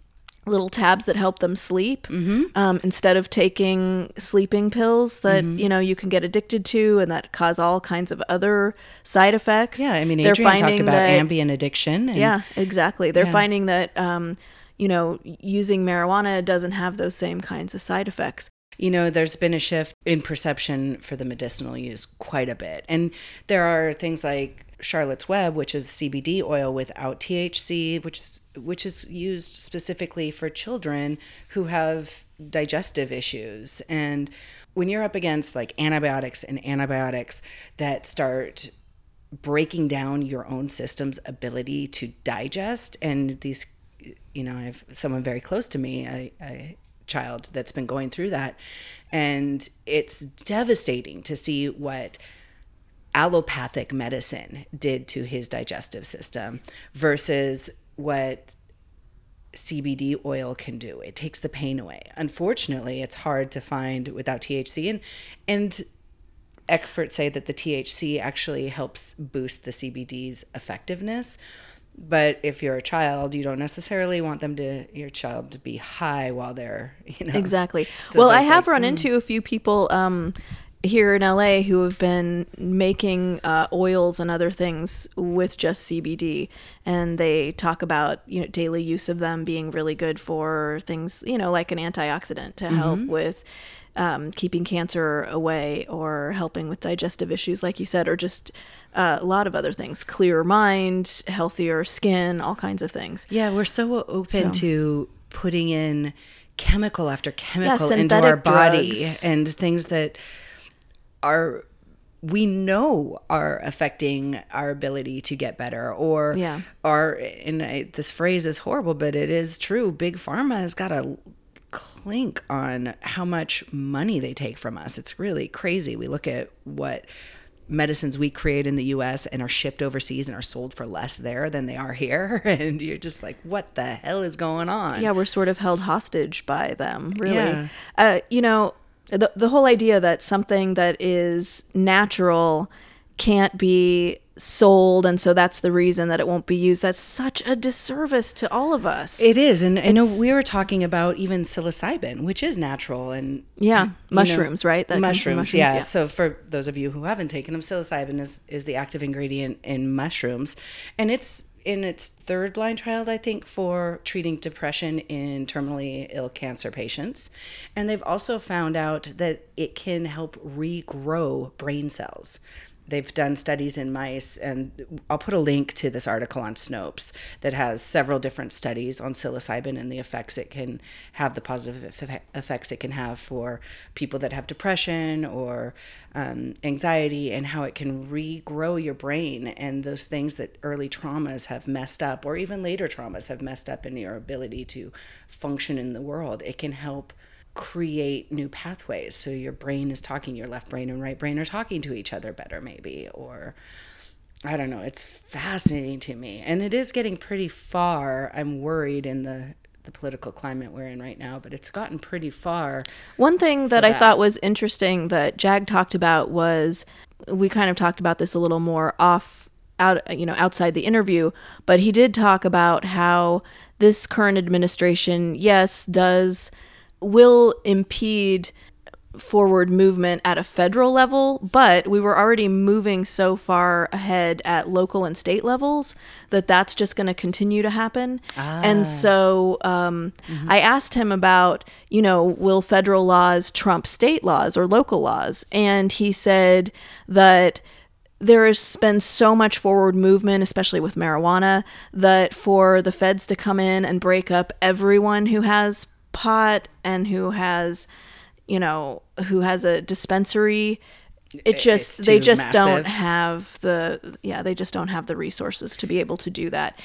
little tabs that help them sleep Mm-hmm. um, instead of taking sleeping pills that Mm-hmm. you know you can get addicted to and that cause all kinds of other side effects yeah i mean They're adrian talked about that- Ambien addiction and yeah exactly they're Yeah. finding that um, you know using marijuana doesn't have those same kinds of side effects you know, there's been a shift in perception for the medicinal use quite a bit. And there are things like Charlotte's Web, which is CBD oil without THC, which is which is used specifically for children who have digestive issues. And when you're up against like antibiotics and antibiotics that start breaking down your own system's ability to digest and these you know i have someone very close to me a, a child that's been going through that and it's devastating to see what allopathic medicine did to his digestive system versus what CBD oil can do. It takes the pain away. Unfortunately, it's hard to find without THC and and experts say that the THC actually helps boost the CBD's effectiveness. But if you're a child, you don't necessarily want them to your child to be high while they're, you know. Exactly. So well, I have like, run mm. into a few people um, here in LA who have been making uh, oils and other things with just CBD, and they talk about you know daily use of them being really good for things you know like an antioxidant to help Mm-hmm. with. Um, keeping cancer away or helping with digestive issues, like you said, or just uh, a lot of other things. Clearer mind, healthier skin, all kinds of things. Yeah, we're so open So- to putting in chemical after chemical into our body drugs. and things that are we know are affecting our ability to get better or Yeah. are and I, this phrase is horrible but it is true big pharma has got a clink on how much money they take from us it's really crazy we look at what medicines we create in the US and are shipped overseas and are sold for less there than they are here and you're just like what the hell is going on yeah, we're sort of held hostage by them, really. Yeah. Uh, you know, the the whole idea that something that is natural can't be sold and so that's the reason that it won't be used that's such a disservice to all of us It is, and I know we were talking about even psilocybin, which is natural and Yeah, you know, mushrooms, right? That mushrooms, mushrooms, yeah. yeah. So for those of you who haven't taken them, psilocybin is is the active ingredient in mushrooms, and it's in its third blind trial, I think, for treating depression in terminally ill cancer patients, and they've also found out that it can help regrow brain cells they've done studies in mice and i'll put a link to this article on snopes that has several different studies on psilocybin and the effects it can have the positive effects it can have for people that have depression or um, anxiety and how it can regrow your brain and those things that early traumas have messed up or even later traumas have messed up in your ability to function in the world. It can help create new pathways. So your brain is talking, your left brain and right brain are talking to each other better, maybe. Or I don't know. It's fascinating to me. And it is getting pretty far. I'm worried in the the political climate we're in right now, but it's gotten pretty far. One thing that I thought was interesting that Jag talked about was we kind of talked about this a little more off out you know outside the interview, but he did talk about how this current administration yes does will impede forward movement at a federal level, but we were already moving so far ahead at local and state levels that that's just going to continue to happen. And so um, I asked him about, you know, will federal laws trump state laws or local laws? And he said that there has been so much forward movement, especially with marijuana, that for the feds to come in and break up everyone who has pot and who has, you know, who has a dispensary, it just they just don't have the yeah they just don't have the resources to be able to do that.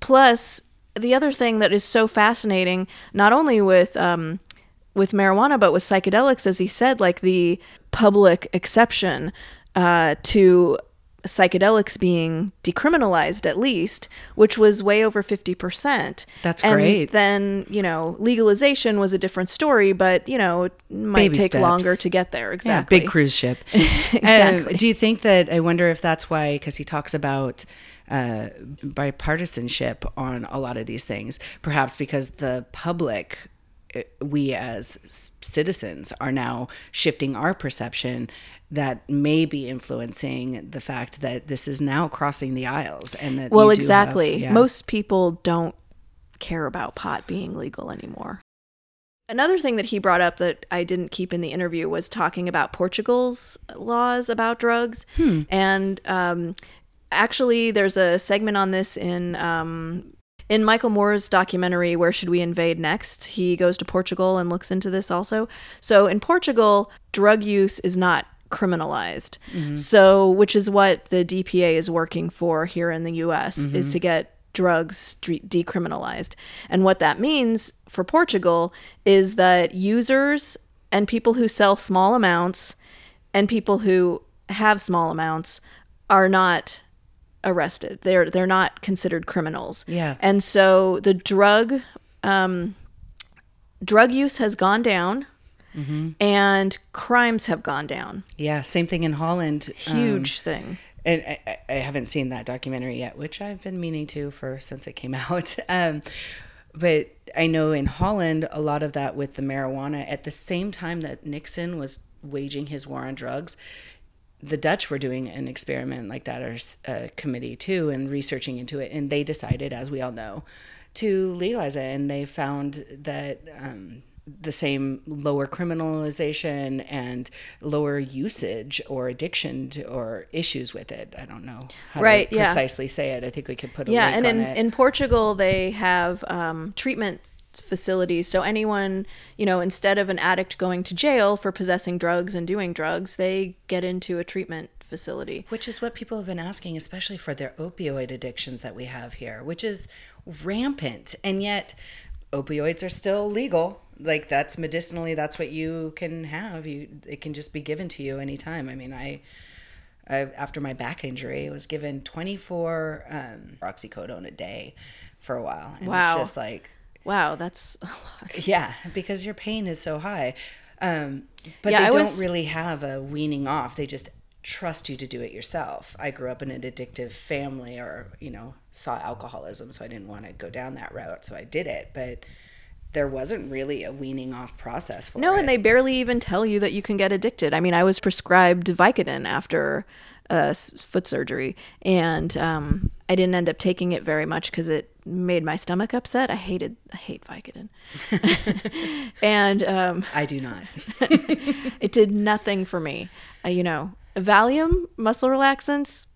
Plus, the other thing that is so fascinating, not only with um, with marijuana but with psychedelics, as he said, like the public exception uh, to psychedelics being decriminalized at least which was way over 50% That's and great. then you know legalization was a different story but you know it might Baby take steps. longer to get there Yeah, exactly big cruise ship. Exactly. Um, do you think that? I wonder if that's why, because he talks about uh, bipartisanship on a lot of these things. Perhaps because the public, uh, we as citizens, are now shifting our perception that may be influencing the fact that this is now crossing the aisles and that well do have- exactly yeah. most people don't care about pot being legal anymore another thing that he brought up that i didn't keep in the interview was talking about portugal's laws about drugs Hmm. and um, actually there's a segment on this in um, in Michael Moore's documentary, Where Should We Invade Next? He goes to Portugal and looks into this also. So in Portugal, drug use is not criminalized. So, which is what the DPA is working for here in the US, is to get drugs decriminalized. And what that means for Portugal is that users and people who sell small amounts and people who have small amounts are not arrested. They're they're not considered criminals. Yeah. And so the drug um, drug use has gone down, and crimes have gone down. yeah, same thing in Holland. um, Huge thing. and I, I- I haven't seen that documentary yet, which I've been meaning to for since it came out. Um, but I know in Holland, a lot of that with the marijuana, at the same time that Nixon was waging his war on drugs, the Dutch were doing an experiment like that, or a committee too, and researching into it. And they decided, as we all know, to legalize it. And they found that um, the same lower criminalization and lower usage or addiction to, or issues with it. I don't know how Right, to yeah. precisely say it. I think we could put a Yeah, link and on in, it. in Portugal they have um, treatment facilities. So anyone, you know, instead of an addict going to jail for possessing drugs and doing drugs, they get into a treatment facility. Which is what people have been asking, especially for their opioid addictions that we have here, which is rampant. And yet, opioids are still legal. Like that's medicinally, that's what you can have. You it can just be given to you anytime. I mean, I, I after my back injury, was given 24 um, oxycodone a day for a while. And Wow. it's just like Wow, that's a lot. yeah, because your pain is so high. Um, but Yeah, they I don't was- really have a weaning off. They just trust you to do it yourself. I grew up in an addictive family or, you know, saw alcoholism, so I didn't want to go down that route. So I did it. But there wasn't really a weaning off process for No, it. and they barely even tell you that you can get addicted. I mean, I was prescribed Vicodin after uh, foot surgery, and um, I didn't end up taking it very much because it made my stomach upset. I hated, I hate Vicodin, and um, I do not. it did nothing for me. Uh, you know, Valium muscle relaxants,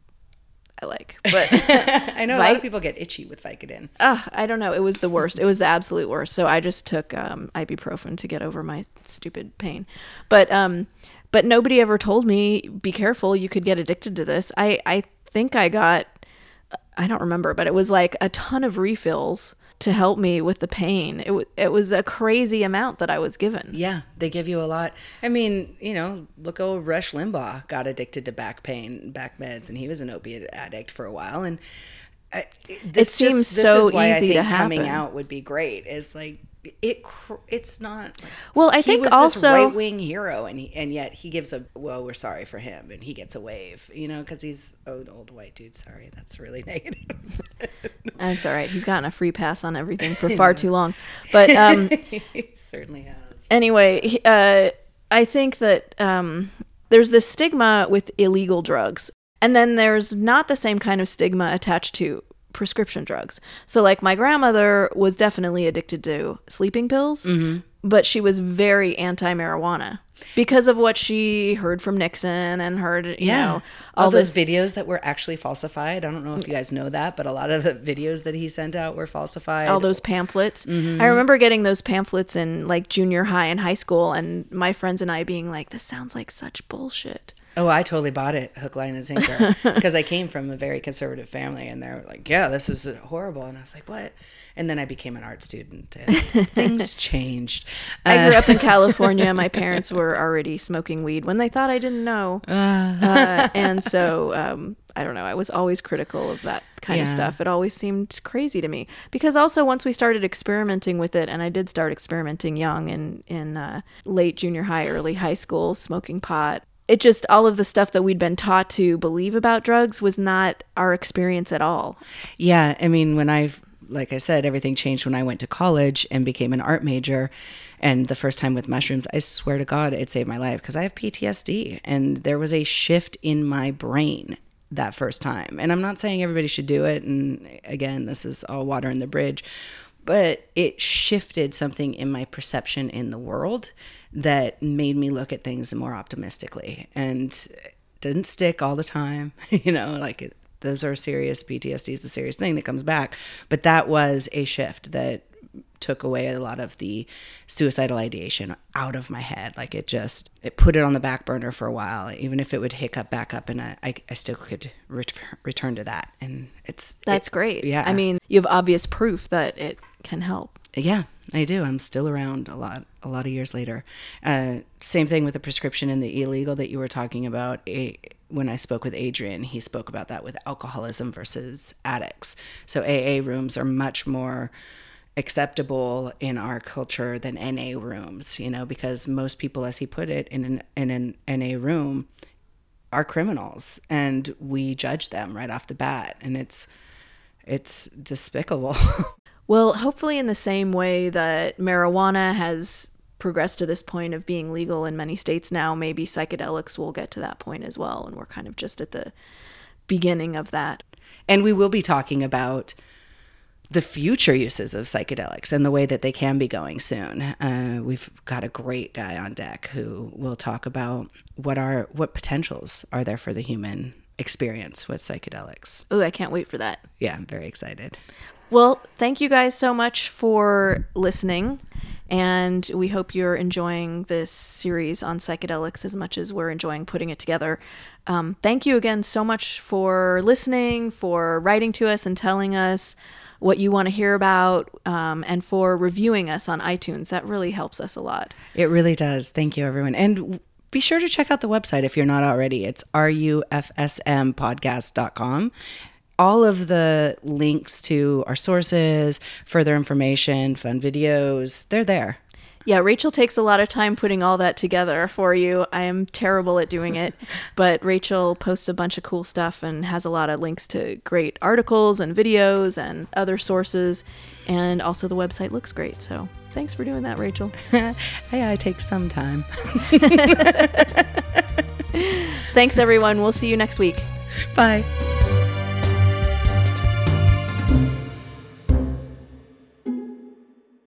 I like, but I know a lot of people get itchy with Vicodin. uh, I don't know. It was the worst. It was the absolute worst. So I just took um, ibuprofen to get over my stupid pain. But um, but nobody ever told me be careful. You could get addicted to this. I I think I got I don't remember, but it was like a ton of refills to help me with the pain. It w- it was a crazy amount that I was given. Yeah, they give you a lot. I mean, you know, look, old Rush Limbaugh got addicted to back pain, back meds, and he was an opiate addict for a while. And uh, I, this seems just, this so is why easy I to think coming out would be great. Is like it. It's not. Well, I he think was also- right wing hero, and he, and yet he gives a well, we're sorry for him, and he gets a wave, you know, because he's an old white dude. Sorry, that's really negative. That's all right. He's gotten a free pass on everything for far too long. But um, he certainly has. anyway, uh, I think that um, there's this stigma with illegal drugs, and then there's not the same kind of stigma attached to prescription drugs. So, like, my grandmother was definitely addicted to sleeping pills, but she was very anti marijuana because of what she heard from Nixon and heard, you Yeah. know, all, all those this. videos that were actually falsified. I don't know if you guys know that, but a lot of the videos that he sent out were falsified. all those pamphlets. Mm-hmm. I remember getting those pamphlets in like junior high and high school, and my friends and I being like, "This sounds like such bullshit." Oh, I totally bought it, hook, line, and sinker, because I came from a very conservative family, and they're like, "Yeah, this is horrible," and I was like, "What?" And then I became an art student, and things changed. I grew up in California. My parents were already smoking weed when they thought I didn't know. Uh, and so, um, I don't know. I was always critical of that kind of stuff. It always seemed crazy to me. Because also, once we started experimenting with it, and I did start experimenting young in, in uh, late junior high, early high school, smoking pot. It just, all of the stuff that we'd been taught to believe about drugs was not our experience at all. Yeah, I mean, when I, like I said, everything changed when I went to college and became an art major. And the first time with mushrooms, I swear to God, it saved my life because I have PTSD. And there was a shift in my brain that first time. And I'm not saying everybody should do it. And again, this is all water in the bridge. But it shifted something in my perception in the world that made me look at things more optimistically. And didn't stick all the time, you know, like it, those are serious PTSD is a serious thing that comes back. But that was a shift that took away a lot of the suicidal ideation out of my head. Like it just it put it on the back burner for a while. Even if it would hiccup back up, and I I, I still could ret- return to that. And it's That's it- great. Yeah, I mean, you have obvious proof that it can help. Yeah, I do. I'm still around a lot, a lot of years later. Uh, same thing with the prescription and the illegal that you were talking about. A, when I spoke with Adrian, he spoke about that with alcoholism versus addicts. So AA rooms are much more acceptable in our culture than NA rooms. You know, because most people, as he put it, in an in an NA room, are criminals, and we judge them right off the bat, and it's it's despicable. Well, hopefully, in the same way that marijuana has progressed to this point of being legal in many states now, maybe psychedelics will get to that point as well. And we're kind of just at the beginning of that. And we will be talking about the future uses of psychedelics and the way that they can be going soon. Uh, we've got a great guy on deck who will talk about what are what potentials are there for the human experience with psychedelics. Oh, I can't wait for that. Yeah, I'm very excited. Well, thank you guys so much for listening. And we hope you're enjoying this series on psychedelics as much as we're enjoying putting it together. Um, thank you again so much for listening, for writing to us and telling us what you want to hear about, um, and for reviewing us on iTunes. That really helps us a lot. It really does. Thank you, everyone. And be sure to check out the website if you're not already. It's rufsmpodcast.com. All of the links to our sources, further information, fun videos, they're there. Yeah, Rachael takes a lot of time putting all that together for you. I am terrible at doing it, but Rachael posts a bunch of cool stuff and has a lot of links to great articles and videos and other sources. And also, the website looks great. So, thanks for doing that, Rachael. hey, I take some time. thanks, everyone. We'll see you next week. Bye.